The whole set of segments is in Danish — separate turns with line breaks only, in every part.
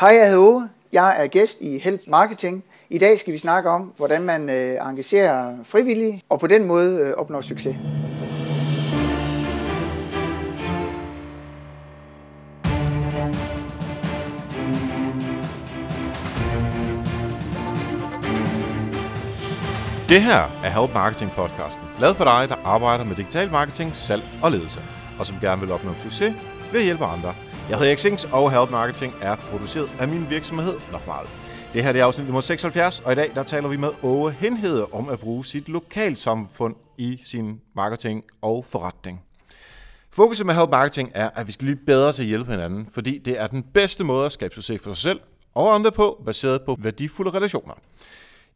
Hej, jeg hedder Ove. Jeg er gæst i Help Marketing. I dag skal vi snakke om, hvordan man øh, engagerer frivillige og på den måde øh, opnår succes.
Det her er Help Marketing podcasten, lavet for dig, der arbejder med digital marketing, salg og ledelse, og som gerne vil opnå succes ved at hjælpe andre. Jeg hedder Xings, og Help Marketing er produceret af min virksomhed Normal. Det her det er afsnit nummer 76, og i dag der taler vi med Åge Henhede om at bruge sit lokalsamfund i sin marketing og forretning. Fokuset med Help Marketing er, at vi skal blive bedre til at hjælpe hinanden, fordi det er den bedste måde at skabe succes for sig selv og andre på, baseret på værdifulde relationer.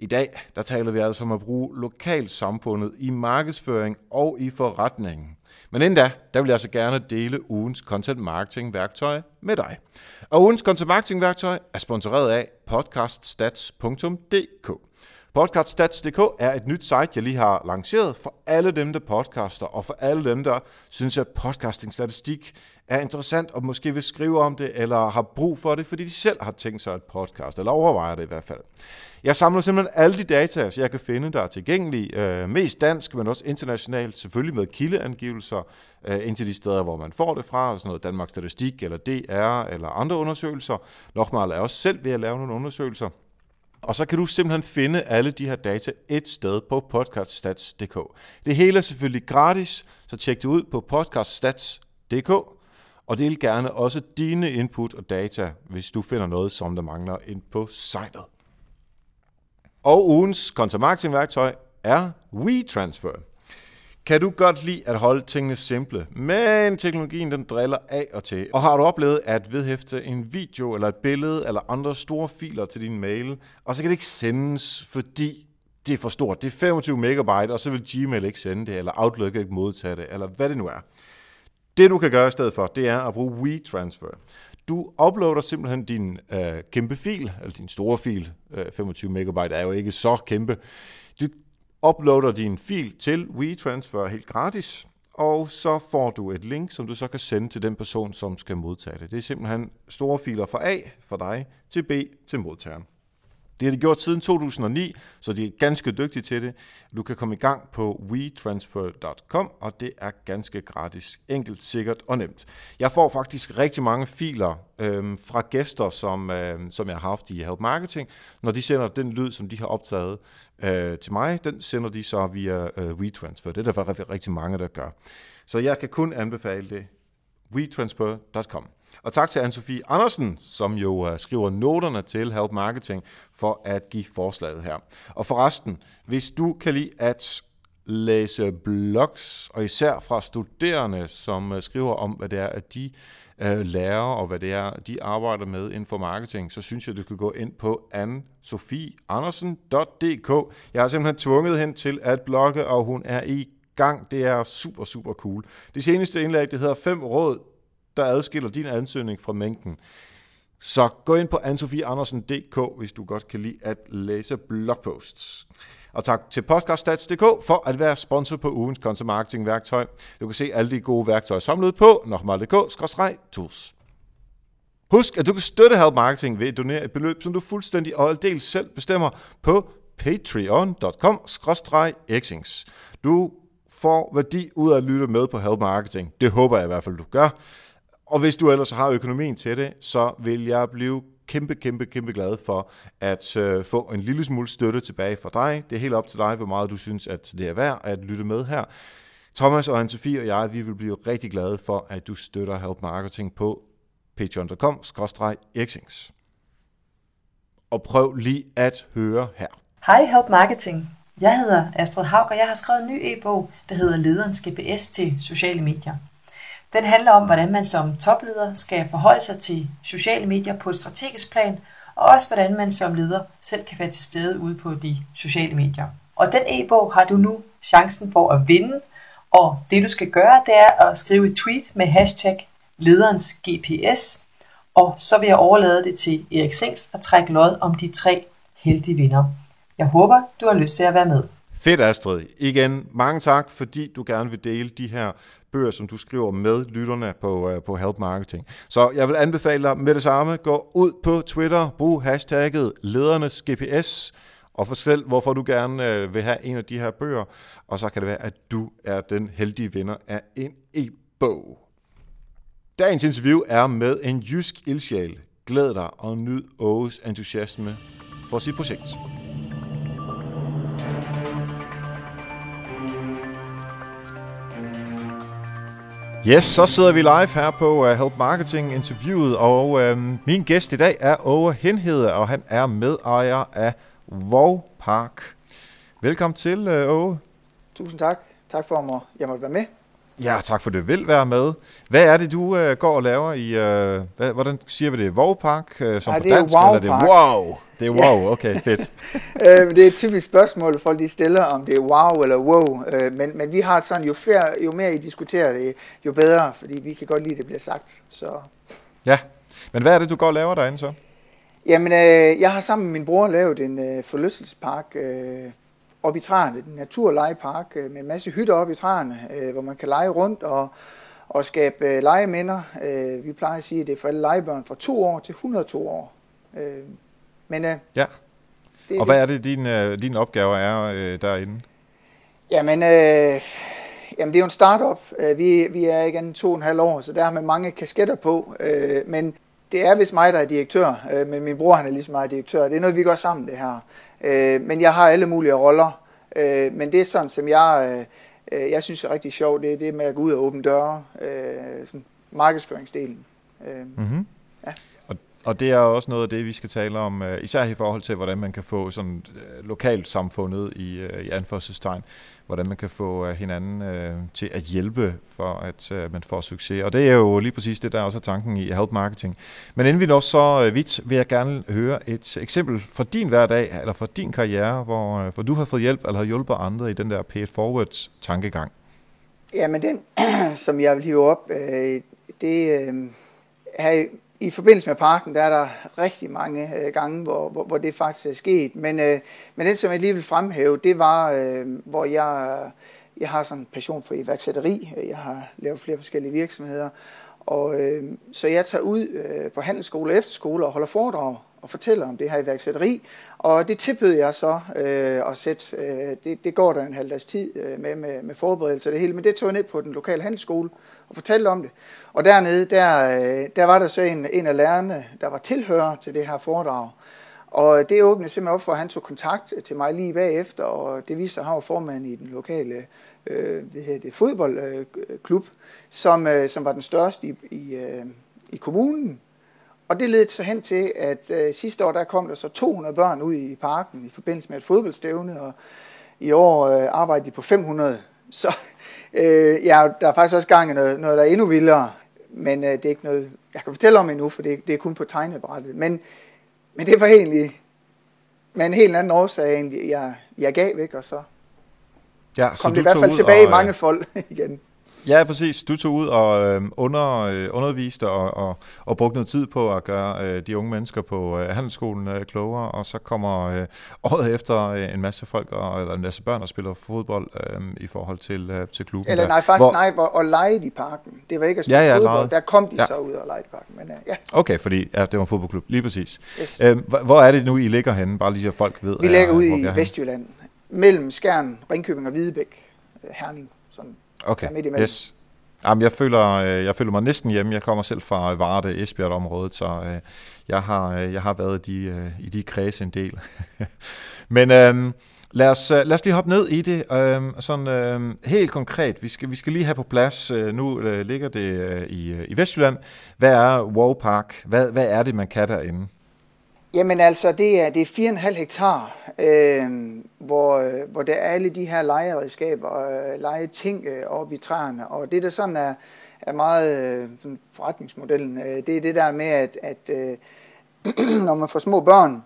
I dag der taler vi altså om at bruge lokalsamfundet i markedsføring og i forretningen. Men inden da, der vil jeg altså gerne dele ugens content marketing værktøj med dig. Og ugens content marketing værktøj er sponsoreret af podcaststats.dk. Podcaststats.dk er et nyt site, jeg lige har lanceret for alle dem, der podcaster, og for alle dem, der synes, at podcasting-statistik er interessant, og måske vil skrive om det, eller har brug for det, fordi de selv har tænkt sig et podcast, eller overvejer det i hvert fald. Jeg samler simpelthen alle de data, jeg kan finde, der er tilgængelige, øh, mest dansk, men også internationalt, selvfølgelig med kildeangivelser, øh, indtil de steder, hvor man får det fra, sådan noget Danmarks Statistik, eller DR, eller andre undersøgelser. Nokmal er også selv ved at lave nogle undersøgelser. Og så kan du simpelthen finde alle de her data et sted på podcaststats.dk. Det hele er selvfølgelig gratis, så tjek det ud på podcaststats.dk, og del gerne også dine input og data, hvis du finder noget, som der mangler ind på sitet. Og ugens content marketing værktøj er WeTransfer. Kan du godt lide at holde tingene simple, men teknologien den driller af og til. Og har du oplevet at vedhæfte en video eller et billede eller andre store filer til din mail, og så kan det ikke sendes, fordi det er for stort. Det er 25 megabyte, og så vil Gmail ikke sende det, eller Outlook ikke modtage det, eller hvad det nu er. Det du kan gøre i stedet for, det er at bruge WeTransfer. Du uploader simpelthen din øh, kæmpe fil, eller din store fil, øh, 25 megabyte er jo ikke så kæmpe. Uploader din fil til WeTransfer helt gratis, og så får du et link, som du så kan sende til den person, som skal modtage det. Det er simpelthen store filer fra A for dig til B til modtageren. Det har de gjort siden 2009, så de er ganske dygtige til det. Du kan komme i gang på wetransfer.com, og det er ganske gratis, enkelt, sikkert og nemt. Jeg får faktisk rigtig mange filer øh, fra gæster, som, øh, som jeg har haft i Help Marketing. Når de sender den lyd, som de har optaget øh, til mig, den sender de så via øh, WeTransfer. Det er der rigtig, rigtig mange, der gør. Så jeg kan kun anbefale det. WeTransfer.com. Og tak til Anne-Sophie Andersen, som jo øh, skriver noterne til Help Marketing for at give forslaget her. Og forresten, hvis du kan lide at læse blogs, og især fra studerende, som øh, skriver om, hvad det er, at de uh, lærer, og hvad det er, de arbejder med inden for marketing, så synes jeg, du skal gå ind på ansofieandersen.dk. Jeg har simpelthen tvunget hende til at blogge, og hun er i gang. Det er super, super cool. Det seneste indlæg, det hedder 5 råd der adskiller din ansøgning fra mængden. Så gå ind på ansofieandersen.dk, hvis du godt kan lide at læse blogposts. Og tak til podcaststats.dk for at være sponsor på ugens content marketing værktøj. Du kan se alle de gode værktøjer samlet på nokmal.dk-tools. Husk, at du kan støtte Help Marketing ved at donere et beløb, som du fuldstændig og aldeles selv bestemmer på patreon.com-exings. Du får værdi ud af at lytte med på Help Marketing. Det håber jeg i hvert fald, du gør. Og hvis du ellers har økonomien til det, så vil jeg blive kæmpe, kæmpe, kæmpe glad for at øh, få en lille smule støtte tilbage fra dig. Det er helt op til dig, hvor meget du synes, at det er værd at lytte med her. Thomas og Anne-Sophie og jeg, vi vil blive rigtig glade for, at du støtter Help Marketing på patreon.com-xings. Og prøv lige at høre her.
Hej Help Marketing. Jeg hedder Astrid Haug, og jeg har skrevet en ny e-bog, der hedder Lederens GPS til sociale medier. Den handler om, hvordan man som topleder skal forholde sig til sociale medier på et strategisk plan, og også hvordan man som leder selv kan være til stede ude på de sociale medier. Og den e-bog har du nu chancen for at vinde, og det du skal gøre, det er at skrive et tweet med hashtag lederens GPS, og så vil jeg overlade det til Erik Sings at trække lod om de tre heldige vinder. Jeg håber, du har lyst til at være med.
Fedt Astrid. Igen, mange tak, fordi du gerne vil dele de her bøger, som du skriver med lytterne på, øh, på Help Marketing. Så jeg vil anbefale dig med det samme, gå ud på Twitter, brug hashtagget ledernes GPS, og fortæl, hvorfor du gerne øh, vil have en af de her bøger, og så kan det være, at du er den heldige vinder af en e-bog. Dagens interview er med en jysk ildsjæl. Glæd dig og nyd Åges entusiasme for sit projekt. Yes, så sidder vi live her på uh, Help Marketing interviewet, og uh, min gæst i dag er Åge Henhede, og han er medejer af Vov Park. Velkommen til, uh, Åge.
Tusind tak. Tak for, at jeg måtte være med.
Ja, tak for det vil være med. Hvad er det, du uh, går og laver i, uh, hvad, hvordan siger vi det, Wow Park, uh, som
Nej,
på
det er
dansk,
Wow
eller er det wow? Det er wow, okay, fedt.
øh, det er et typisk spørgsmål, folk de stiller, om det er wow eller wow. Øh, men, men vi har sådan, jo, flere, jo mere I diskuterer det, jo bedre, fordi vi kan godt lide, at det bliver sagt. Så.
Ja, men hvad er det, du går og laver derinde så?
Jamen, øh, jeg har sammen med min bror lavet en øh, forlystelsespark øh, oppe i træerne, en naturlegepark øh, med en masse hytter oppe i træerne, øh, hvor man kan lege rundt og, og skabe øh, legeminder. Vi plejer at sige, at det er for alle legebørn fra 2 år til 102 år. Men
Ja,
det
og hvad er det, din, din opgave er øh, derinde?
Jamen, øh, jamen, det er jo en startup. Vi, vi er ikke andet to og en halv år, så der har man mange kasketter på. Øh, Men det er vist mig, der er direktør, øh, men min bror han er ligesom mig direktør. Det er noget, vi gør sammen, det her. Øh, Men jeg har alle mulige roller. Øh, Men det er sådan, som jeg, øh, øh, jeg synes er rigtig sjovt, det er det med at gå ud og åbne døre. øh, Sådan markedsføringsdelen. Øh,
Mm-hmm.
Ja.
Og, det er også noget af det, vi skal tale om, øh, især i forhold til, hvordan man kan få sådan øh, lokalt samfundet i, øh, i anførselstegn, hvordan man kan få hinanden øh, til at hjælpe for, at øh, man får succes. Og det er jo lige præcis det, der også er tanken i Help Marketing. Men inden vi når så vidt, vil jeg gerne høre et eksempel fra din hverdag, eller fra din karriere, hvor, hvor du har fået hjælp, eller har hjulpet andre i den der pay it forward tankegang.
Ja, men den, som jeg vil hive op, øh, det øh, her i- forbindelse med parken, der er der rigtig mange øh, gange, hvor, hvor, hvor det faktisk er sket. Men, øh, men den, som jeg lige vil fremhæve, det var, øh, hvor jeg, jeg har sådan en passion for iværksætteri. Jeg har lavet flere forskellige virksomheder. Og, øh, så jeg tager ud øh, på handelsskole og efterskole og holder foredrag og fortæller om det her iværksætteri. Og det tilbød jeg så øh, at sætte, øh, det, det går der en halv dags tid øh, med, med, med forberedelse og det hele, men det tog jeg ned på den lokale handelsskole og fortalte om det. Og dernede, der, øh, der var der så en, en af lærerne, der var tilhører til det her foredrag. Og det åbnede simpelthen op for, at han tog kontakt til mig lige bagefter, og det viste sig, at han var formand i den lokale øh, hvad hedder det, fodboldklub, øh, som, øh, som var den største i, i, øh, i kommunen. Og det ledte sig hen til, at øh, sidste år der kom der så 200 børn ud i parken i forbindelse med et fodboldstævne, og i år øh, arbejder de på 500. Så øh, ja, der er faktisk også gang i noget, noget der er endnu vildere, men øh, det er ikke noget, jeg kan fortælle om endnu, for det, det er kun på tegnebrættet. Men, men det var egentlig med en helt anden årsag, egentlig, jeg, jeg gav væk, og så
Ja,
kom det i hvert fald tilbage i mange folk igen.
Ja, præcis. Du tog ud og øh, under, øh, underviste og, og, og brugte noget tid på at gøre øh, de unge mennesker på øh, handelsskolen øh, klogere, og så kommer øh, året efter øh, en masse folk, og, eller en masse børn, der spiller fodbold øh, i forhold til, øh, til klubben.
Eller
der.
nej, faktisk
Hvor-
nej, hvor, og lege i parken. Det var ikke at spille
Ja, ja,
fodbold,
leget.
der kom de
Ja.
så ud og lege i parken. Men uh, ja,
Okay, fordi ja, det var en fodboldklub, lige præcis.
yes.
Øh, hvor, hvor er det nu, I ligger henne? Bare lige så folk ved.
vi
øh,
ligger ude
hvor vi
i
er henne.
Vestjylland, mellem Skjern, Ringkøbing og Hvidebæk, øh, Herning. Sådan.
Okay,
midt imellem.
yes. Jamen, jeg føler, øh, jeg føler mig næsten hjemme. Jeg kommer selv fra Varde, Esbjerg-området, så øh, jeg, har, øh, jeg har været i de, i de kredse en del. Men øh, lad, os, lad os lige hoppe ned i det. Øh, sådan øh, helt konkret, vi skal, vi skal lige have på plads, nu ligger det i, i Vestjylland. Hvad er Wow Park? Hvad, hvad er det, man kan derinde?
Jamen altså, det er, det er 4,5 hektar, øh, hvor, øh, hvor der er alle de her legeredskaber og øh, legeting øh, oppe i træerne. Og det, der sådan er, er meget øh, forretningsmodellen, øh, det er det der med, at, at øh, når man får små børn,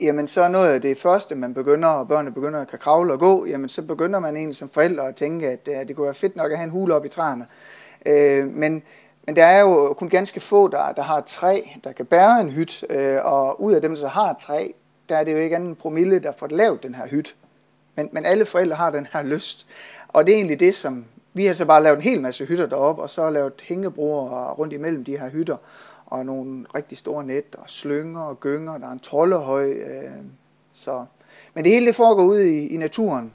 jamen så er noget af det første, man begynder, og børnene begynder at kan kravle og gå, jamen så begynder man egentlig som forældre at tænke, at øh, det kunne være fedt nok at have en hule op i træerne. Øh, men, men der er jo kun ganske få, der, der har træ, der kan bære en hyt, øh, og ud af dem, der så har træ, der er det jo ikke anden promille, der får lavet den her hyt. Men, men alle forældre har den her lyst. Og det er egentlig det, som Vi har så bare lavet en hel masse hytter deroppe, og så lavet hængebroer rundt imellem de her hytter, og nogle rigtig store net, og slynger og gynger, der er en troldehøj. Øh, så. Men det hele det foregår ude i, i naturen,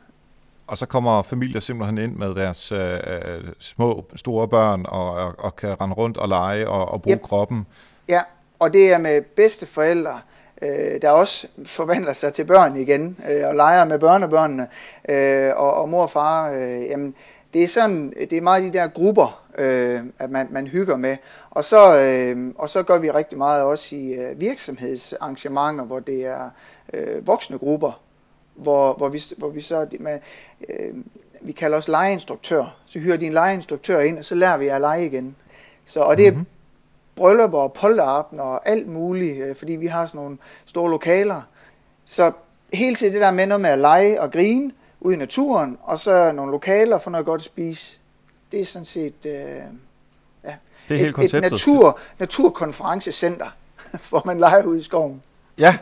og så kommer familier simpelthen ind med deres øh, øh, små, store børn og, og, og kan rende rundt og lege og, og bruge yep. kroppen.
Ja, og det er med bedste forældre, øh, der også forvandler sig til børn igen øh, og leger med børnebørnene øh, og, og mor og far. Øh, jamen, det er sådan, det er meget de der grupper, øh, at man, man hygger med. Og så, øh, og så gør vi rigtig meget også i øh, virksomhedsarrangementer, hvor det er øh, voksne grupper, hvor, hvor, vi, hvor vi så, med, øh, vi kalder os legeinstruktør. Så hyrer de en legeinstruktør ind, og så lærer vi at lege igen. Så, og det er mm-hmm. bryllupper og polterappen og alt muligt, øh, fordi vi har sådan nogle store lokaler. Så hele tiden det der med noget med at lege og grine ude i naturen, og så nogle lokaler for noget godt at spise, det er sådan set... Øh, ja,
det er et, konceptet.
Et natur, naturkonferencecenter, hvor man leger ude i skoven.
Ja,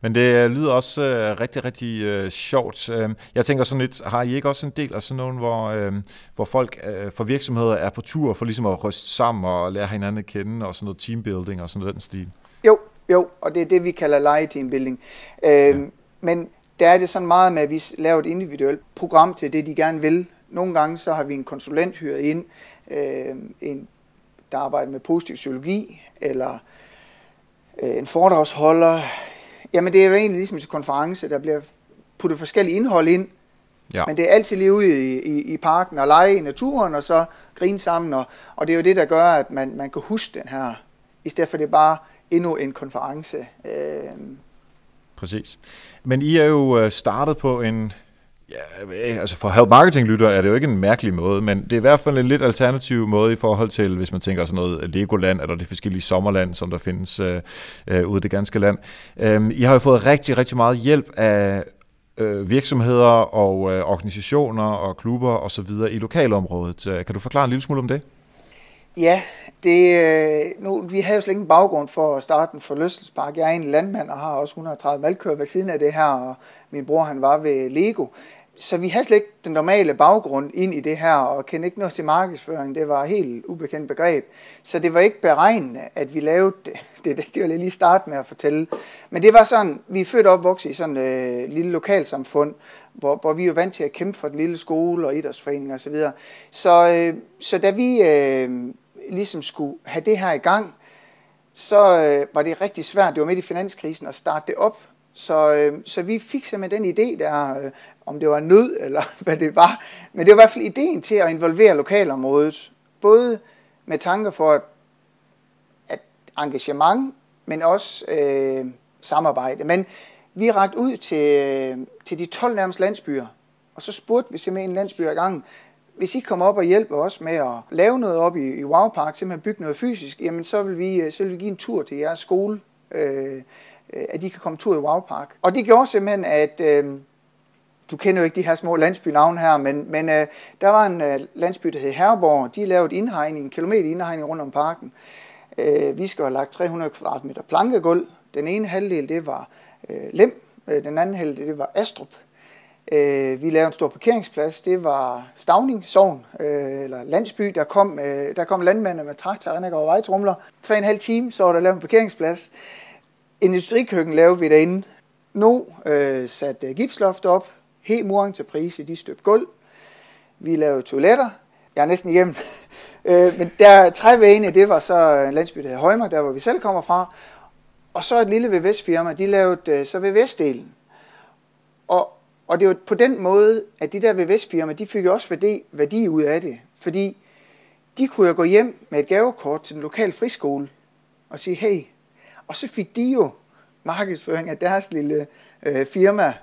men det øh, lyder også øh, rigtig, rigtig øh, sjovt. Øh, jeg tænker sådan lidt, har I ikke også en del af sådan nogen, hvor, øh, hvor folk øh, for virksomheder er på tur for ligesom at ryste sammen og lære hinanden at kende og sådan noget teambuilding og sådan den stil?
Jo, jo, og det er det, vi kalder lege teambuilding. Øh, ja. Men der er det sådan meget med, at vi laver et individuelt program til det, de gerne vil. Nogle gange så har vi en konsulent hyret ind, øh, en, der arbejder med positiv psykologi, eller øh, en foredragsholder, Jamen det er jo egentlig ligesom en konference, der bliver puttet forskellige indhold ind, Ja. Men det er altid lige ude i, i, i parken og lege i naturen, og så grine sammen. Og, og det er jo det, der gør, at man, man kan huske den her, i stedet for det er bare endnu en konference. Øh.
Præcis. Men I er jo øh, startet på en, Øh, altså for help marketing lytter er det jo ikke en mærkelig måde, men det er i hvert fald en lidt alternativ måde i forhold til, hvis man tænker sådan noget Legoland eller de forskellige sommerland, som der findes øh, øh, ude i det ganske land. Øh, I har jo fået rigtig, rigtig meget hjælp af øh, virksomheder og øh, organisationer og klubber og så videre i lokalområdet. Øh, kan du forklare en lille smule om det?
Ja, det, øh, nu, vi havde jo slet ingen baggrund for at starte en forlystelsespark. Jeg er en landmand og har også 130 malkøer ved siden af det her, og min bror han var ved Lego så vi havde slet ikke den normale baggrund ind i det her, og kendte ikke noget til markedsføring. Det var et helt ubekendt begreb. Så det var ikke beregnende, at vi lavede det. Det, det, det vil jeg lige starte med at fortælle. Men det var sådan, vi er født og opvokset i sådan et øh, lille lokalsamfund, hvor, hvor vi er jo vant til at kæmpe for den lille skole og idrætsforening osv. Så, videre. så, øh, så da vi øh, ligesom skulle have det her i gang, så øh, var det rigtig svært, det var midt i finanskrisen, at starte det op. Så, øh, så vi fik simpelthen den idé der, øh, om det var nød eller hvad det var. Men det var i hvert fald ideen til at involvere lokalområdet. Både med tanke for at, at engagement, men også øh, samarbejde. Men vi rakte ud til, øh, til de 12 nærmeste landsbyer, og så spurgte vi simpelthen en landsby ad gangen, hvis I kommer op og hjælper os med at lave noget op i, i Wow Park, simpelthen bygge noget fysisk, jamen så vil vi, øh, så vil vi give en tur til jeres skole, øh, øh at de kan komme tur i Wow Park. Og det gjorde simpelthen, at øh, du kender jo ikke de her små landsbynavne her, men, men øh, der var en øh, landsby, der hed Herborg. De lavede indhegning, en kilometer indhegning rundt om parken. Øh, vi skal have lagt 300 kvadratmeter plankegulv. Den ene halvdel, det var øh, Lem. Øh, den anden halvdel, det var Astrup. Øh, vi lavede en stor parkeringsplads. Det var Stavning Sogn, øh, eller landsby. Der kom, øh, der kom landmændene med traktor og vejtrumler. Tre og en halv time, så var der lavet en parkeringsplads. Industrikøkken lavede vi derinde. Nu øh, satte gipsloft op, helt muring til prise, de støbte gulv. Vi lavede toiletter. Jeg er næsten hjem. øh, men der trævægene, det var så en landsby, der hed Højmer, der hvor vi selv kommer fra. Og så et lille VVS-firma, de lavede øh, så VVS-delen. Og, og det var på den måde, at de der VVS-firma, de fik jo også værdi, værdi ud af det. Fordi de kunne jo gå hjem med et gavekort til den lokale friskole og sige, hey, og så fik de jo markedsføring af deres lille øh, firma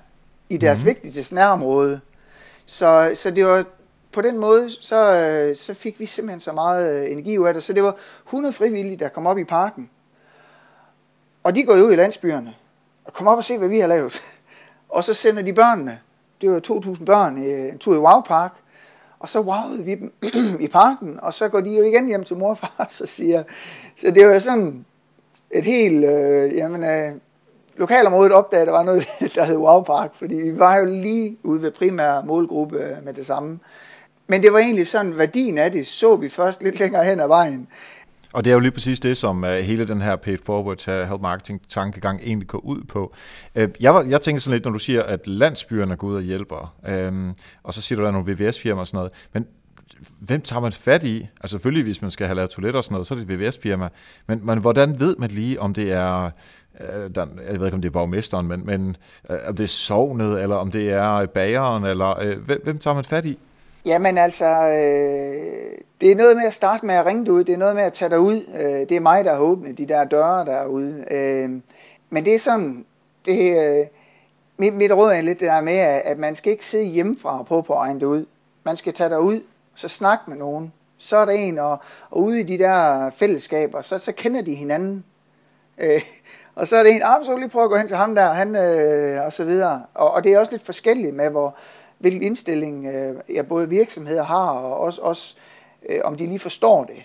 i deres mm. vigtigste nærområde. Så, så det var på den måde, så, øh, så fik vi simpelthen så meget øh, energi ud af det. Så det var 100 frivillige, der kom op i parken. Og de går ud i landsbyerne og kom op og se, hvad vi har lavet. Og så sender de børnene. Det var 2.000 børn i en tur i Wow Park. Og så wowede vi dem i parken, og så går de jo igen hjem til mor og far, så siger, så det var sådan et helt, øh, jamen, øh, lokalområdet opdagede, at der var noget, der hed Wow Park, fordi vi var jo lige ude ved primær målgruppe øh, med det samme. men det var egentlig sådan, værdien af det så vi først lidt længere hen ad vejen.
Og det er jo lige præcis det, som øh, hele den her paid forward til help marketing tankegang egentlig går ud på. Jeg, var, jeg tænker sådan lidt, når du siger, at landsbyerne går ud og hjælper, um, og så siger du, at der er nogle VVS-firmaer og sådan noget, men hvem tager man fat i? Altså selvfølgelig, hvis man skal have lavet toiletter og sådan noget, så er det et VVS-firma. Men, men hvordan ved man lige, om det er, Øh, der, jeg ved ikke, om det er borgmesteren, men, men øh, om det er sovnet, eller om det er øh, bageren, eller øh, hvem, hvem tager man fat i?
Jamen altså, øh, det er noget med at starte med at ringe ud, det er noget med at tage dig ud. Øh, det er mig, der har åbnet de der døre derude. Øh, men det er sådan, det, øh, mit, mit råd er lidt det der med, at man skal ikke sidde hjemmefra og prøve på at regne det ud. Man skal tage dig ud, så snak med nogen. Så er der en, og, og ude i de der fællesskaber, så, så kender de hinanden. Øh, og så er det en, ah, så lige prøve at gå hen til ham der, han, øh, og så videre. Og, og det er også lidt forskelligt med, hvor, hvilken indstilling øh, ja, både virksomheder har, og også, også øh, om de lige forstår det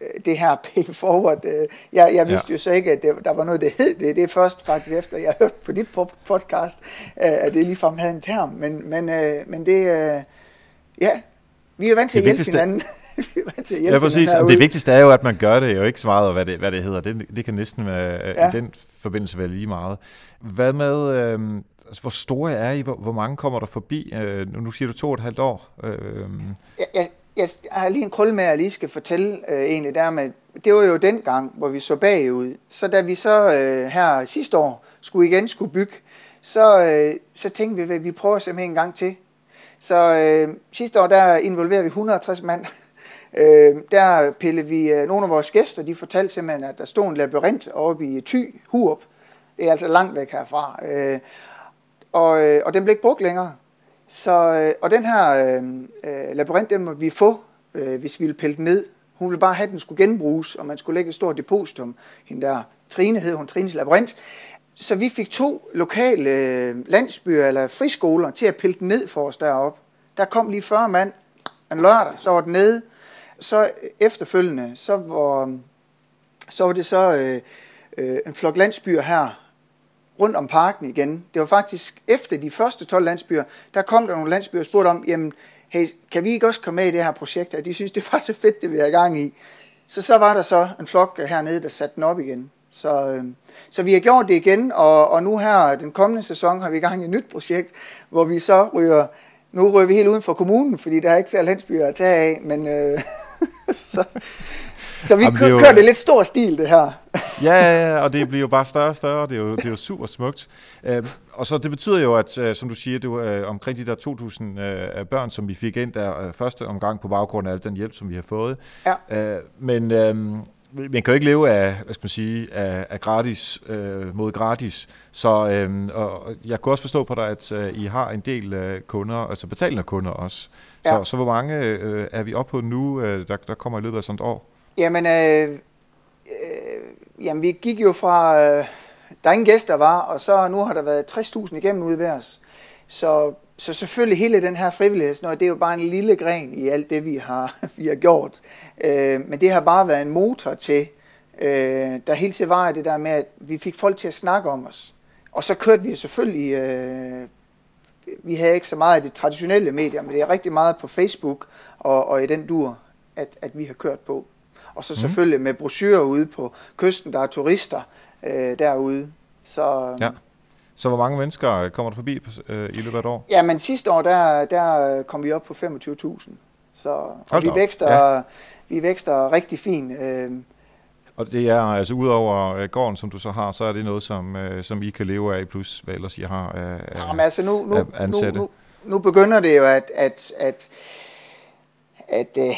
øh, det her pay forward. Øh, jeg, jeg vidste ja. jo så ikke, at det, der var noget, det hed det. Det er først faktisk efter, jeg hørte på dit podcast, at det ligefrem havde en term. Men, men, men det, ja, vi er vant til at hjælpe hinanden.
ja, præcis. Det vigtigste er jo, at man gør det, jo ikke så meget, hvad det, hvad det hedder. Det, det kan næsten være, ja. i den forbindelse være lige meget. Hvad med, øh, altså, hvor store er I? Hvor, hvor mange kommer der forbi? Øh, nu siger du to og et halvt år. Øh.
Jeg, jeg, jeg har lige en krølle med, at jeg lige skal fortælle øh, egentlig der med, det var jo den gang, hvor vi så bagud. Så da vi så øh, her sidste år skulle igen skulle bygge, så, øh, så tænkte vi, at vi prøver simpelthen en gang til. Så øh, sidste år, der involverede vi 160 mand. Øh, der pillede vi, øh, nogle af vores gæster, de fortalte simpelthen, at der stod en labyrint oppe i Thy, Hurup. Det er altså langt væk herfra. Øh, og, øh, og den blev ikke brugt længere. Så, øh, og den her øh, øh, labyrint, den måtte vi få, øh, hvis vi ville pille den ned. Hun ville bare have, at den skulle genbruges, og man skulle lægge et stort depositum. Hende der, Trine hed hun, Trines labyrint. Så vi fik to lokale øh, landsbyer eller friskoler til at pille den ned for os deroppe. Der kom lige 40 mand en lørdag, så var den nede. Så efterfølgende, så var, så var det så øh, øh, en flok landsbyer her rundt om parken igen. Det var faktisk efter de første 12 landsbyer, der kom der nogle landsbyer og spurgte om, jamen, hey, kan vi ikke også komme med i det her projekt? Og de synes, det var så fedt, det vi er i gang i. Så så var der så en flok øh, hernede, der satte den op igen. Så, øh, så vi har gjort det igen, og, og nu her, den kommende sæson, har vi i gang i et nyt projekt, hvor vi så ryger, nu ryger vi helt uden for kommunen, fordi der er ikke flere landsbyer at tage af, men øh, så, så vi Jamen, det jo, kører det lidt stor stil, det her.
ja, ja, ja, og det bliver jo bare større og større, det er jo, det er jo super smukt. Uh, og så det betyder jo, at uh, som du siger, det var uh, omkring de der 2.000 uh, børn, som vi fik ind der første omgang på baggrund af al den hjælp, som vi har fået. Ja. Uh, men... Uh, man kan jo ikke leve af, hvad skal man sige, af, af gratis øh, mod gratis. Så øh, og jeg kunne også forstå på dig, at øh, I har en del øh, kunder, altså betalende kunder også. Ja. Så, så hvor mange øh, er vi oppe på nu, øh, der, der kommer i løbet af sådan et år?
Jamen, øh, øh, jamen vi gik jo fra, øh, der ingen gæster var, og så nu har der været 60.000 igennem ude ved os. Så, så selvfølgelig hele den her frivillighed, det er jo bare en lille gren i alt det, vi har, vi har gjort. Øh, men det har bare været en motor til, øh, der hele tiden var det der med, at vi fik folk til at snakke om os. Og så kørte vi selvfølgelig, øh, vi havde ikke så meget af de traditionelle medier, men det er rigtig meget på Facebook og, og i den dur, at, at vi har kørt på. Og så mm. selvfølgelig med brochurer ude på kysten, der er turister øh, derude. Så,
ja. Så hvor mange mennesker kommer der forbi øh, i løbet af et år?
Ja, men sidste år, der, der kom vi op på 25.000. Så og vi vækster, ja. vi vækster rigtig fint. Øh,
og det er altså udover øh, gården, som du så har, så er det noget, som, øh, som I kan leve af, plus hvad ellers I har af,
Jamen, altså nu, nu, nu, nu, nu begynder det jo, at, at, at at øh,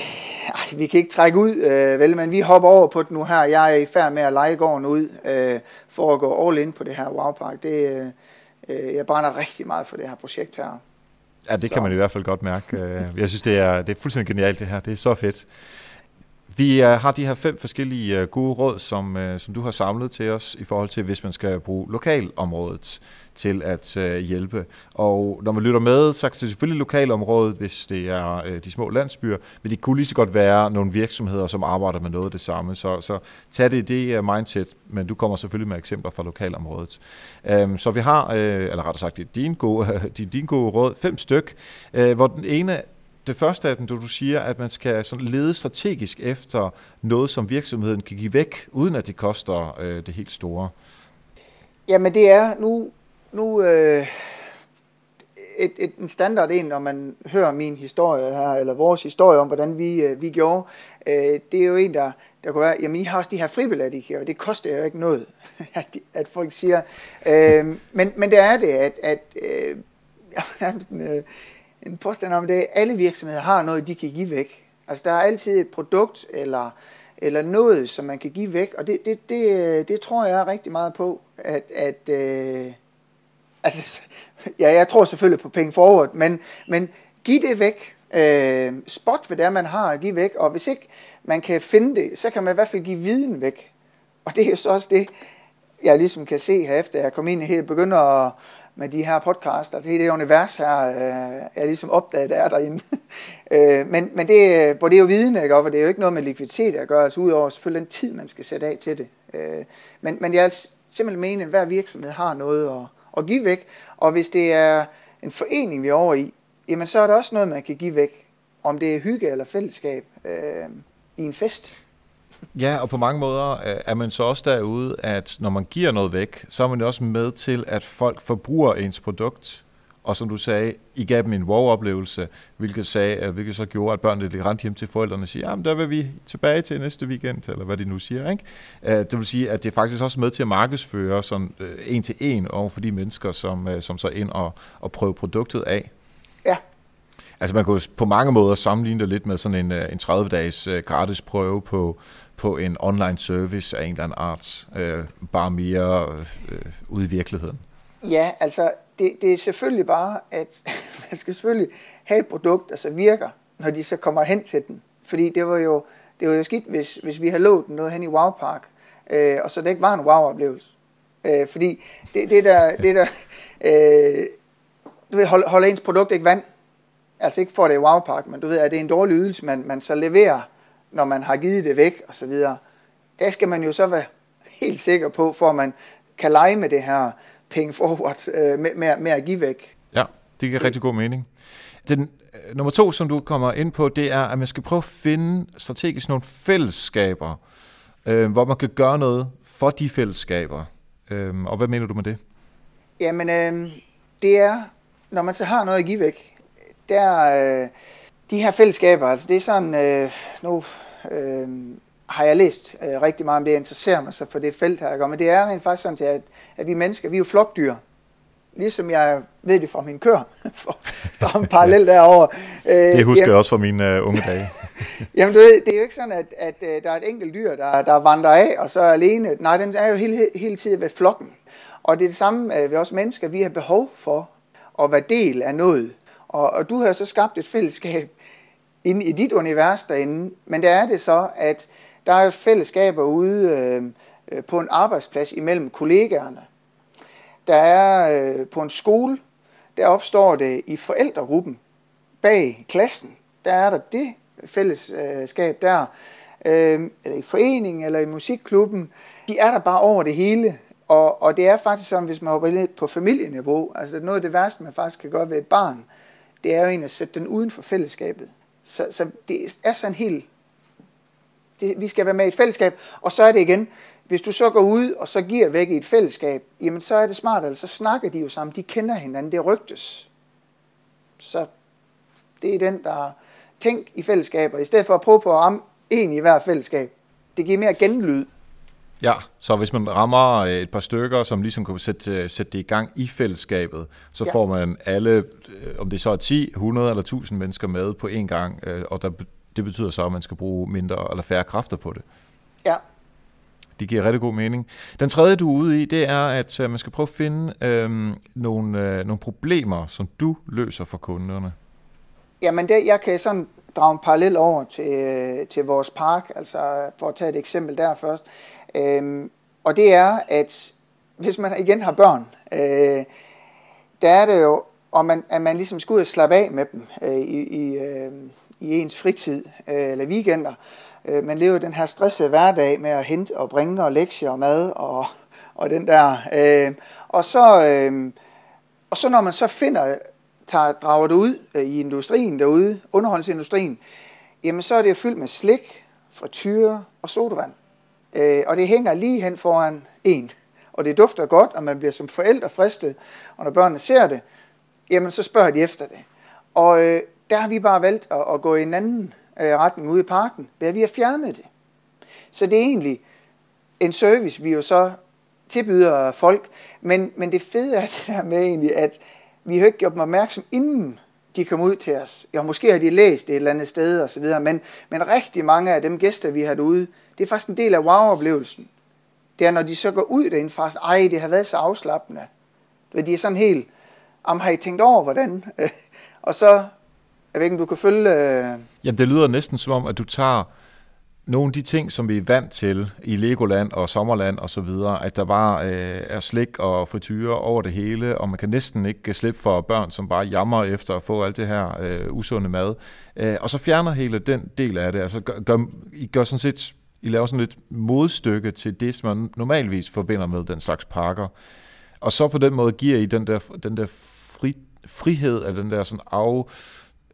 vi kan ikke trække ud, øh, vel, men vi hopper over på det nu her. Jeg er i færd med at lege gården ud øh, for at gå all in på det her wowpark. Det, øh, jeg brænder rigtig meget for det her projekt her.
Ja, det så. kan man i hvert fald godt mærke. Øh, jeg synes, det er, det er fuldstændig genialt det her. Det er så fedt. Vi øh, har de her fem forskellige øh, gode råd, som, øh, som du har samlet til os i forhold til, hvis man skal bruge lokalområdet til at hjælpe. Og når man lytter med, så er det selvfølgelig lokalområdet, hvis det er de små landsbyer, men det kunne lige så godt være nogle virksomheder, som arbejder med noget af det samme. Så, så tag det i det uh, mindset, men du kommer selvfølgelig med eksempler fra lokalområdet. Um, så vi har, uh, eller rettere sagt, det er din gode, din gode råd, fem styk, hvor den ene det første af dem, du, siger, at man skal sådan lede strategisk efter noget, som virksomheden kan give væk, uden at det koster øh, det helt store.
Jamen det er nu, nu øh, et, et, en standard en, når man hører min historie her, eller vores historie om, hvordan vi, øh, vi gjorde, øh, det er jo en, der, der kunne være, jamen I har også de her fribilletter, I kan, og det koster jo ikke noget, at, at folk siger. Øh, men, men det er det, at, at øh, en, øh, en påstand om det, at alle virksomheder har noget, de kan give væk. Altså der er altid et produkt, eller eller noget, som man kan give væk, og det, det, det, det tror jeg rigtig meget på, at, at øh, altså, ja, jeg tror selvfølgelig på penge forward, men, men giv det væk, øh, spot hvad det er, man har at give væk, og hvis ikke man kan finde det, så kan man i hvert fald give viden væk, og det er jo så også det, jeg ligesom kan se her efter jeg kom ind i helt begynder at, med de her podcast, altså hele det univers her, øh, jeg ligesom opdaget, der er derinde. øh, men, men det, hvor det er jo viden, ikke? Og det er jo ikke noget med likviditet at gøre, altså udover selvfølgelig den tid, man skal sætte af til det. Øh, men, men jeg simpelthen mener, at hver virksomhed har noget at, at give væk, og hvis det er en forening, vi er over i, jamen så er der også noget, man kan give væk, om det er hygge eller fællesskab øh, i en fest.
Ja, og på mange måder er man så også derude, at når man giver noget væk, så er man også med til, at folk forbruger ens produkt. Og som du sagde, I gav dem en wow-oplevelse, hvilket, sagde, hvilket så gjorde, at børnene lige rent hjem til forældrene og siger, jamen der vil vi tilbage til næste weekend, eller hvad de nu siger. Ikke? Det vil sige, at det er faktisk også med til at markedsføre sådan, øh, en til en over for de mennesker, som, øh, som så ind og, og prøver produktet af.
Ja.
Altså man kan på mange måder sammenligne det lidt med sådan en, øh, en 30-dages gratis prøve på, på en online service af en eller anden art, øh, bare mere øh, ude i virkeligheden?
Ja, altså det, det er selvfølgelig bare, at man skal selvfølgelig have et produkt, der så virker, når de så kommer hen til den. Fordi det var jo, det var jo skidt, hvis, hvis vi havde lovet den noget hen i Wow Park, øh, og så det ikke var en wow-oplevelse. Øh, fordi det, det der, det der øh, du ved, holder hold ens produkt ikke vand, altså ikke for det i Wow Park, men du ved, at det er en dårlig ydelse, man, man så leverer når man har givet det væk og så videre. Der skal man jo så være helt sikker på, for at man kan lege med det her penge forward øh, med, med, med at give væk.
Ja, det giver rigtig god mening. Den, øh, nummer to, som du kommer ind på, det er, at man skal prøve at finde strategisk nogle fællesskaber, øh, hvor man kan gøre noget for de fællesskaber. Øh, og hvad mener du med det?
Jamen, øh, det er, når man så har noget at give væk, der, øh, de her fællesskaber, altså det er sådan, øh, nu øh, har jeg læst øh, rigtig meget om det, jeg interesserer mig så for det felt her, ikke? men det er rent faktisk sådan at, at vi mennesker, vi er jo flokdyr, ligesom jeg ved det fra min kør, for der er en parallel derovre.
Øh, det husker jamen, jeg også fra mine uh, unge dage.
jamen du ved, det er jo ikke sådan, at, at uh, der er et enkelt dyr, der, der vandrer af, og så er alene. Nej, den er jo hele, hele tiden ved flokken. Og det er det samme uh, ved os mennesker, vi har behov for at være del af noget. Og, og du har så skabt et fællesskab inde i dit univers derinde, men der er det så, at der er fællesskaber ude øh, øh, på en arbejdsplads imellem kollegaerne. Der er øh, på en skole, der opstår det i forældregruppen bag klassen. Der er der det fællesskab der, øh, eller i foreningen, eller i musikklubben. De er der bare over det hele. Og, og det er faktisk sådan, hvis man hopper lidt på familieniveau, altså noget af det værste, man faktisk kan gøre ved et barn, det er jo egentlig at sætte den uden for fællesskabet. Så, så det er sådan helt, det, vi skal være med i et fællesskab, og så er det igen, hvis du så går ud og så giver væk i et fællesskab, jamen så er det smart, altså så snakker de jo sammen, de kender hinanden, det rygtes. Så det er den, der tænk i fællesskaber, i stedet for at prøve på at ramme en i hver fællesskab. Det giver mere genlyd.
Ja, så hvis man rammer øh, et par stykker, som ligesom kan sætte, øh, sætte det i gang i fællesskabet, så ja. får man alle, øh, om det så er 10, 100 eller 1000 mennesker med på én gang, og der, det betyder så, at man skal bruge mindre eller færre kræfter på det.
Ja.
Det giver rigtig god mening. Den tredje, du er ude i, det er, at man skal prøve at finde øhm, nogle, øh, nogle problemer, som du løser for kunderne.
Jamen, det, jeg kan sådan drage en parallel over til, til vores park, altså for at tage et eksempel der først. Øhm, og det er, at hvis man igen har børn, øh, der er det jo, og man, at man ligesom skal ud og slappe af med dem øh, i, i, øh, i ens fritid øh, eller weekender. Øh, man lever den her stressede hverdag med at hente og bringe og lektier og mad og, og den der. Øh, og, så, øh, og så når man så finder tager, drager det ud øh, i industrien derude, underholdningsindustrien, jamen så er det fyldt med slik, frityre og sodavand. Øh, og det hænger lige hen foran en. Og det dufter godt, og man bliver som forældre fristet, og når børnene ser det, jamen så spørger de efter det. Og øh, der har vi bare valgt at, at gå i en anden øh, retning ude i parken, ved vi har fjernet det. Så det er egentlig en service, vi jo så tilbyder folk, men, men det fede er det der med egentlig, at vi har ikke gjort dem opmærksom, inden de kom ud til os. Ja, måske har de læst det et eller andet sted og så videre, men, men rigtig mange af dem gæster, vi har derude, det er faktisk en del af wow-oplevelsen. Det er, når de så går ud derinde, faktisk, ej, det har været så afslappende. De er sådan helt, om har I tænkt over, hvordan? og så, jeg ved ikke, om du kan følge... Øh...
Jamen, det lyder næsten som om, at du tager nogle af de ting, som vi er vant til i Legoland og Sommerland og så videre, at der bare øh, er slik og frityre over det hele, og man kan næsten ikke øh, slippe for børn, som bare jammer efter at få alt det her øh, usunde mad. Øh, og så fjerner hele den del af det. Altså gør, gør, I gør sådan set, i laver sådan lidt modstykke til det, som man normalvis forbinder med den slags parker. Og så på den måde giver I den der, den der fri, frihed af den der sådan af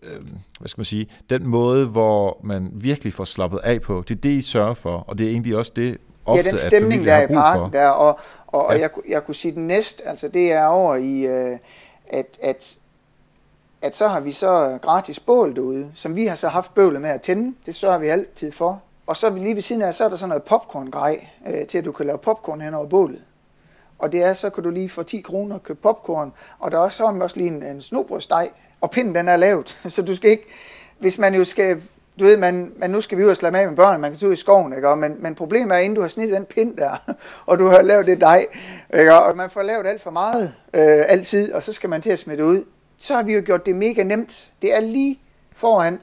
øh, hvad skal man sige, den måde, hvor man virkelig får slappet af på, det er det, I sørger for, og det er egentlig også det, ofte,
ja, den stemning, der er i parken,
for.
der, og, og, ja. og jeg, jeg kunne sige den næste, altså det er over i, øh, at, at, at så har vi så gratis bål derude, som vi har så haft bøvlet med at tænde, det sørger vi altid for. Og så lige ved siden af, så er der sådan noget popcorn-grej, øh, til at du kan lave popcorn hen over bålet. Og det er, så kan du lige for 10 kroner købe popcorn, og der er også, så også lige en, en snobrødsteg, og pinden den er lavet. så du skal ikke, hvis man jo skal, du ved, man, man nu skal vi ud og slappe af med børn, man kan tage ud i skoven, ikke? Og, men, men problemet er, inden du har snit den pind der, og du har lavet det dej, ikke? og man får lavet alt for meget øh, altid, og så skal man til at smide ud, så har vi jo gjort det mega nemt. Det er lige foran,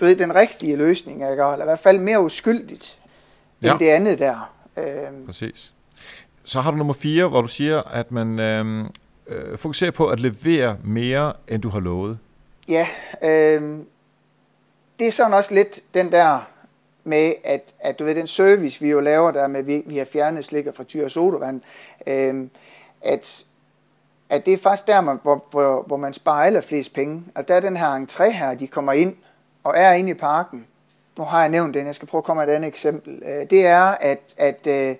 du ved, den rigtige løsning, ikke? eller i hvert fald mere uskyldigt, end ja. det andet der.
Øh. Præcis. Så har du nummer 4, hvor du siger, at man øh, øh, fokuserer på at levere mere, end du har lovet.
Ja, øh, det er sådan også lidt den der med, at, at du ved, den service, vi jo laver der med, vi, vi har fjernet slik og frityr og sodavand, øh, at, at det er faktisk der, man, hvor, hvor, hvor man sparer allerflest penge. Altså der er den her entré her, de kommer ind og er inde i parken. Nu har jeg nævnt den, jeg skal prøve at komme med et andet eksempel. Øh, det er, at, at, øh,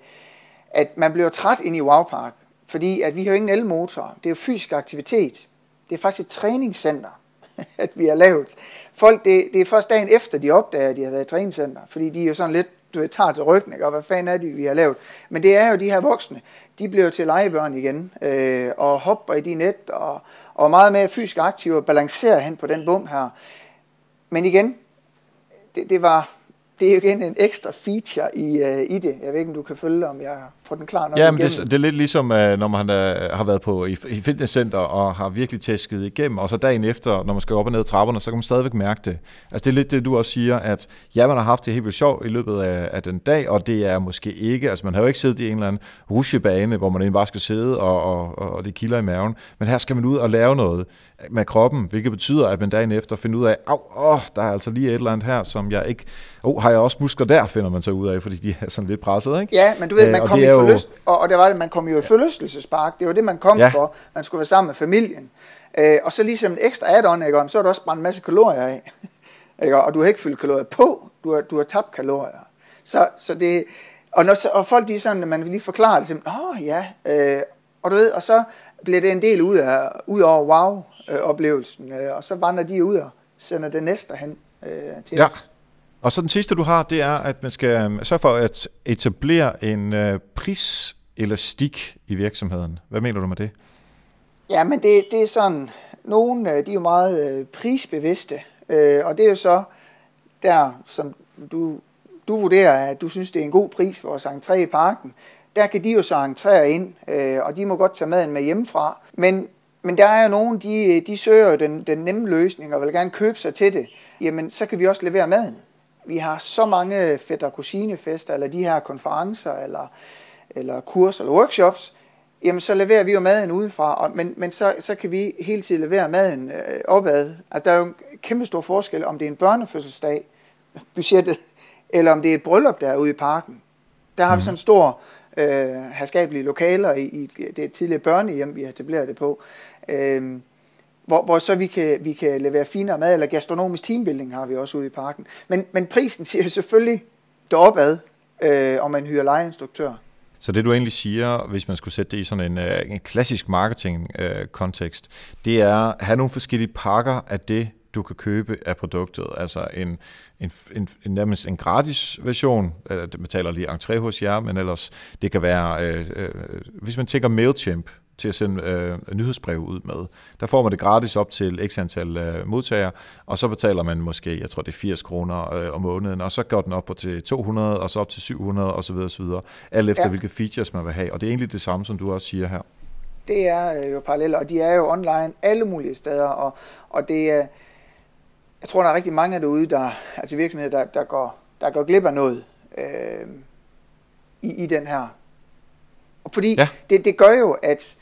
at man bliver træt ind i Wow Park. Fordi at vi har jo ingen elmotor. Det er jo fysisk aktivitet. Det er faktisk et træningscenter, at vi har lavet. Folk, det, det er først dagen efter, de opdager, at de har været i træningscenter. Fordi de er jo sådan lidt, du ved, tager til ryggen, ikke? og hvad fanden er det, vi har lavet. Men det er jo de her voksne. De bliver til legebørn igen, øh, og hopper i de net, og, og meget mere fysisk aktive, og balancerer hen på den bum her. Men igen, det, det var, det er jo igen en ekstra feature i, uh, i det. Jeg ved ikke, om du kan følge, om jeg får den klar nok
Ja, men det, det er lidt ligesom, uh, når man uh, har været på i, i fitnesscenter og har virkelig tæsket igennem, og så dagen efter, når man skal op og ned ad trapperne, så kan man stadigvæk mærke det. Altså det er lidt det, du også siger, at ja, man har haft det helt vildt sjovt i løbet af, af den dag, og det er måske ikke, altså man har jo ikke siddet i en eller anden rushebane, hvor man egentlig bare skal sidde, og, og, og det kilder i maven, men her skal man ud og lave noget med kroppen, hvilket betyder, at man dagen efter finder ud af, at åh, der er altså lige et eller andet her, som jeg ikke... Oh, har jeg også muskler der, finder man så ud af, fordi de er sådan lidt presset, ikke?
Ja, men du ved, man øh, kom i forlyst, jo... og, og det var det, man kom jo i forlystelsespark, det var det, man kom ja. for, man skulle være sammen med familien. Øh, og så ligesom en ekstra add-on, ikke, så er der også brændt en masse kalorier af. Ikke? Og du har ikke fyldt kalorier på, du har, du har tabt kalorier. Så, så det, og, når, og folk de er sådan, at man lige forklare det, åh oh, ja, øh, og du ved, og så bliver det en del ud, af, ud over wow, øh, oplevelsen, øh, og så vandrer de ud og sender det næste hen øh, til
ja. os. Og så den sidste, du har, det er, at man skal øh, sørge for at etablere en øh, priselastik i virksomheden. Hvad mener du med det?
Ja, men det, det er sådan, nogle øh, de er jo meget øh, prisbevidste, øh, og det er jo så der, som du, du vurderer, at du synes, det er en god pris for vores entré i parken. Der kan de jo så entrere ind, øh, og de må godt tage maden med hjemmefra. Men men der er jo nogen, de, de søger den, den nemme løsning og vil gerne købe sig til det. Jamen, så kan vi også levere maden. Vi har så mange fætter kusinefester, eller de her konferencer, eller, eller kurser, eller workshops. Jamen, så leverer vi jo maden udefra, og, men, men så, så kan vi hele tiden levere maden øh, opad. Altså, der er jo en kæmpe stor forskel, om det er en børnefødselsdag, budgettet, eller om det er et bryllup, der er ude i parken. Der har vi sådan en stor øh, herskabelige lokaler i, i det tidligere børnehjem, vi har etableret det på. Øh, hvor, hvor så vi kan, vi kan levere finere mad, eller gastronomisk teambuilding har vi også ude i parken. Men, men prisen siger selvfølgelig deropad, øh, om man hyrer lejeinstruktør.
Så det du egentlig siger, hvis man skulle sætte det i sådan en, øh, en klassisk marketing-kontekst, øh, det er at have nogle forskellige pakker af det, du kan købe af produktet. Altså en, en, en, en nærmest en gratis version, øh, det betaler lige entré hos jer, men ellers det kan være, øh, øh, hvis man tænker MailChimp, til at sende øh, nyhedsbrev ud med. Der får man det gratis op til x antal øh, modtagere, og så betaler man måske, jeg tror det er 80 kroner øh, om måneden, og så går den op på til 200, og så op til 700 osv. osv. Alt efter ja. hvilke features man vil have, og det er egentlig det samme, som du også siger her.
Det er øh, jo paralleller, og de er jo online alle mulige steder, og, og det er, jeg tror, der er rigtig mange derude, der, altså virksomheder, der, der, går, der går glip af noget øh, i, i den her. Fordi ja. det, det gør jo, at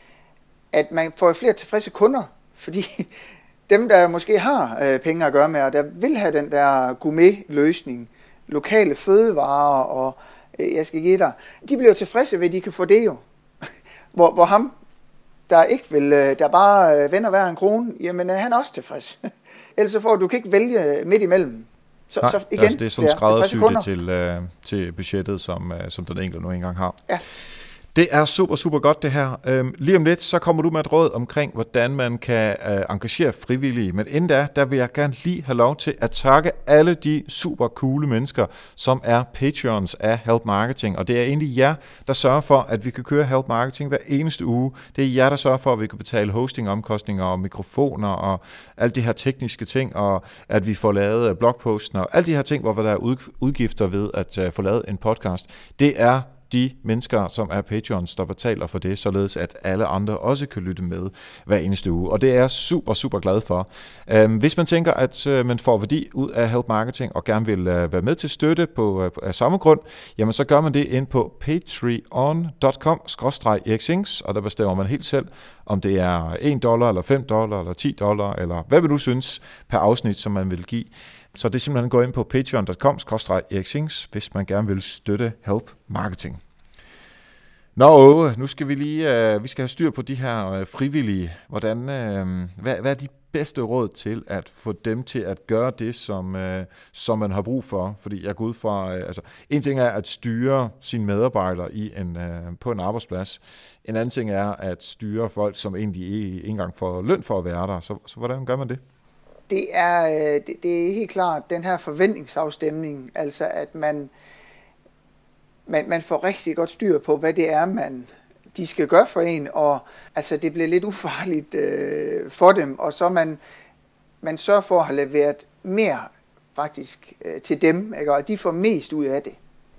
at man får flere tilfredse kunder, fordi dem, der måske har øh, penge at gøre med, og der vil have den der gourmet-løsning, lokale fødevarer, og øh, jeg skal give dig, de bliver tilfredse ved, at de kan få det jo. hvor, hvor ham, der ikke vil, øh, der bare øh, vender hver en krone, jamen øh, han er også tilfreds. Ellers så får du kan ikke vælge midt imellem.
Så, Nej, så igen, altså det er sådan skræddersygt til, øh, til budgettet, som, øh, som den enkelte nu engang har. Ja. Det er super, super godt det her. Øhm, lige om lidt, så kommer du med et råd omkring, hvordan man kan øh, engagere frivillige. Men inden da, der vil jeg gerne lige have lov til at takke alle de super coole mennesker, som er patrons af Help Marketing. Og det er egentlig jer, der sørger for, at vi kan køre Help Marketing hver eneste uge. Det er jer, der sørger for, at vi kan betale hostingomkostninger og mikrofoner og alle de her tekniske ting, og at vi får lavet øh, blogposten og alle de her ting, hvor der er udgifter ved at øh, få lavet en podcast. Det er de mennesker, som er Patreons, der betaler for det, således at alle andre også kan lytte med hver eneste uge. Og det er jeg super, super glad for. Øhm, hvis man tænker, at øh, man får værdi ud af Help Marketing og gerne vil øh, være med til støtte på, øh, af samme grund, jamen så gør man det ind på patreoncom xings og der bestemmer man helt selv, om det er 1 dollar, eller 5 dollar, eller 10 dollar, eller hvad vil du synes per afsnit, som man vil give. Så det er simpelthen at gå ind på patreon.com hvis man gerne vil støtte Help Marketing. Nå, nu skal vi lige øh, vi skal have styr på de her øh, frivillige. Hvordan, øh, hvad, hvad er de bedste råd til at få dem til at gøre det, som, øh, som man har brug for? Fordi jeg går ud fra, øh, altså en ting er at styre sine medarbejdere i en, øh, på en arbejdsplads. En anden ting er at styre folk, som egentlig ikke engang får løn for at være der. Så, så hvordan gør man det?
Det er, øh, det, det er helt klart den her forventningsafstemning, altså at man, man, man får rigtig godt styr på, hvad det er, man de skal gøre for en, og altså det bliver lidt ufarligt øh, for dem, og så man, man sørger for at have leveret mere faktisk øh, til dem, ikke? og de får mest ud af det.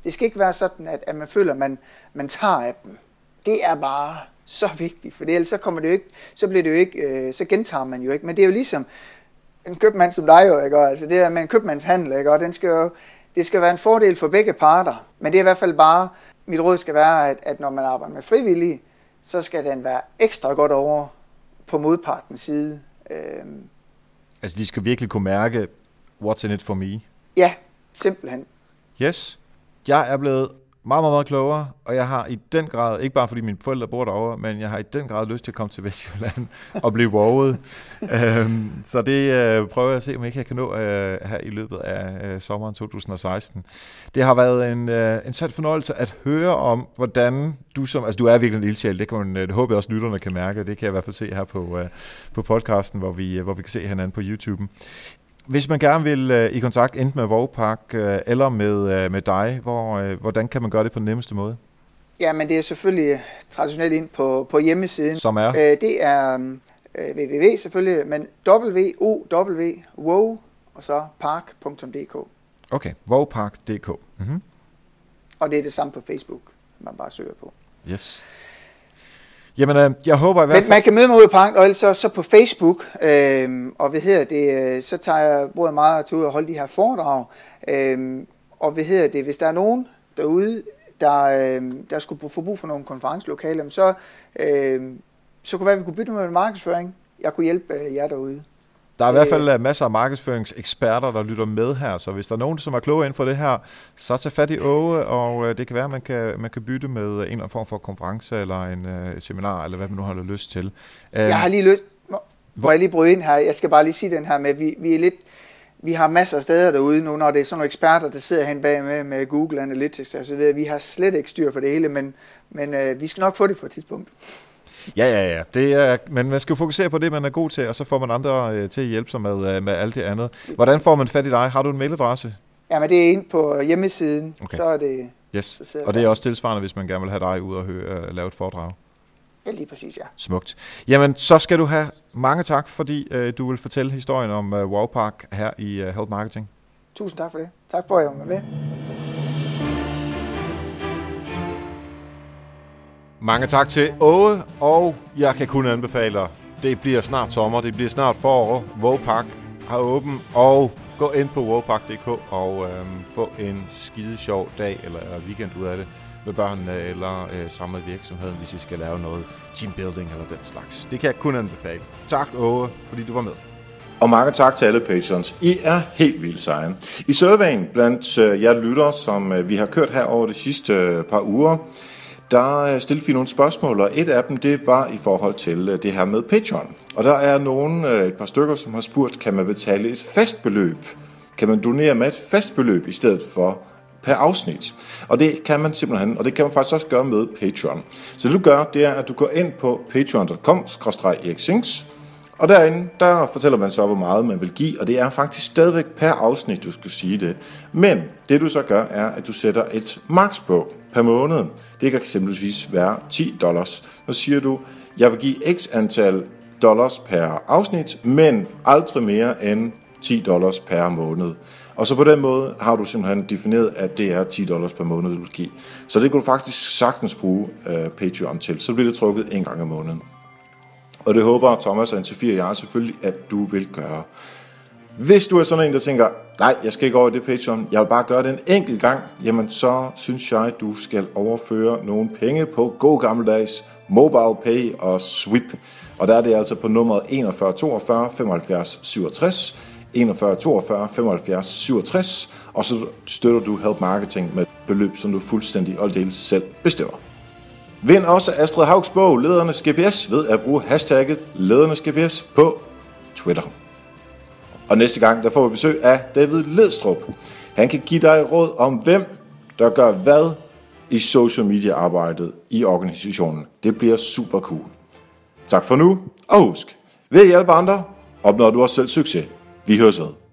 Det skal ikke være sådan, at, at man føler, at man, man tager af dem. Det er bare så vigtigt, for ellers så kommer det jo ikke, så bliver det jo ikke, øh, så gentager man jo ikke. Men det er jo ligesom en købmand som dig jo, ikke? altså det er med en købmandshandel, ikke? og den skal jo, det skal være en fordel for begge parter, men det er i hvert fald bare, mit råd skal være, at, at når man arbejder med frivillige, så skal den være ekstra godt over på modpartens side. Øhm.
Altså de skal virkelig kunne mærke, what's in it for me?
Ja, simpelthen.
Yes. Jeg er blevet meget, meget, meget klogere, og jeg har i den grad, ikke bare fordi mine forældre bor derovre, men jeg har i den grad lyst til at komme til Vestjylland og blive wovet. øhm, så det øh, prøver jeg at se, om ikke jeg kan nå øh, her i løbet af øh, sommeren 2016. Det har været en, øh, en sat fornøjelse at høre om, hvordan du som, altså du er virkelig en ildsjæl, det, kan man, øh, det håber jeg også lytterne kan mærke, det kan jeg i hvert fald se her på, øh, på podcasten, hvor vi, øh, hvor vi kan se hinanden på YouTube. Hvis man gerne vil uh, i kontakt enten med Vågpark uh, eller med, uh, med dig, hvor, uh, hvordan kan man gøre det på den nemmeste måde?
Ja, men det er selvfølgelig traditionelt ind på, på hjemmesiden.
Som er?
Det er www selvfølgelig, men w wow, og så park.dk.
Okay, vågpark.dk. Mm-hmm.
Og det er det samme på Facebook, man bare søger på.
Yes. Jamen, øh, jeg håber i hvert
fald... Men man kan møde mig ude i parken, og så, så på Facebook, øh, og hvad hedder det, øh, så tager jeg både meget til ud og holde de her foredrag, øh, og hvad hedder det, hvis der er nogen derude, der, øh, der skulle få brug for nogle konferencelokaler, så, øh, så kunne være, at vi kunne bytte med en markedsføring. Jeg kunne hjælpe øh, jer derude.
Der er i hvert fald øh, masser af markedsføringseksperter, der lytter med her, så hvis der er nogen, som er kloge inden for det her, så tag fat i Åge, og øh, det kan være, at man kan, man kan bytte med en eller anden form for konference, eller en uh, seminar, eller hvad man nu har lyst til.
Jeg har lige lyst, Hvor jeg lige bryde ind her, jeg skal bare lige sige den her med, vi, vi er lidt, vi har masser af steder derude nu, når det er sådan nogle eksperter, der sidder hen bag med, med Google Analytics og så videre. Vi har slet ikke styr på det hele, men, men øh, vi skal nok få det på et tidspunkt.
Ja, ja, ja. Det er, men man skal jo fokusere på det, man er god til, og så får man andre øh, til at hjælpe sig med, øh, med alt det andet. Hvordan får man fat i dig? Har du en mailadresse?
Ja, men det er ind på hjemmesiden, okay. så er det...
Yes, og det er også tilsvarende, hvis man gerne vil have dig ud og høre, uh, lave et foredrag.
Ja, lige præcis, ja.
Smukt. Jamen, så skal du have mange tak, fordi uh, du vil fortælle historien om uh, Wowpark her i uh, Help Marketing.
Tusind tak for det. Tak for, at jeg var med.
Mange tak til Åge, og jeg kan kun anbefale dig. Det bliver snart sommer, det bliver snart forår. Vågpark har åben, og gå ind på vågpark.dk og øhm, få en skide sjov dag eller, eller weekend ud af det med børnene eller øh, sammen med virksomheden, hvis I skal lave noget teambuilding eller den slags. Det kan jeg kun anbefale. Tak, Åge, fordi du var med.
Og mange tak til alle patrons. I er helt vildt seje. I surveyen blandt øh, jer lytter, som øh, vi har kørt her over de sidste øh, par uger, der stillede vi nogle spørgsmål, og et af dem det var i forhold til øh, det her med Patreon. Og der er nogen, øh, et par stykker, som har spurgt, kan man betale et fast beløb? Kan man donere med et fast beløb i stedet for per afsnit. Og det kan man simpelthen, og det kan man faktisk også gøre med Patreon. Så det du gør, det er, at du går ind på patreon.com-eriksings, og derinde, der fortæller man så, hvor meget man vil give, og det er faktisk stadigvæk per afsnit, du skal sige det. Men det du så gør, er, at du sætter et max på per måned. Det kan eksempelvis være 10 dollars. Så siger du, jeg vil give x antal dollars per afsnit, men aldrig mere end 10 dollars per måned. Og så på den måde har du simpelthen defineret, at det er 10 dollars per måned, du vil give. Så det kan du faktisk sagtens bruge øh, Patreon til. Så bliver det trukket en gang om måneden. Og det håber Thomas og Sofie og jeg selvfølgelig, at du vil gøre. Hvis du er sådan en, der tænker, nej, jeg skal ikke over i det Patreon, jeg vil bare gøre det en enkelt gang, jamen så synes jeg, du skal overføre nogle penge på god gammeldags Mobile Pay og Sweep. Og der er det altså på nummeret 41 42 75 67, 41 42 75 67, og så støtter du Help Marketing med et beløb, som du fuldstændig og dels selv bestemmer. Vind også Astrid Haugs bog Ledernes GPS ved at bruge hashtagget Ledernes GPS på Twitter. Og næste gang, der får vi besøg af David Ledstrup. Han kan give dig råd om, hvem der gør hvad i social media arbejdet i organisationen. Det bliver super cool. Tak for nu, og husk, ved at hjælpe andre, opnår du også selv succes. Vi høres ved.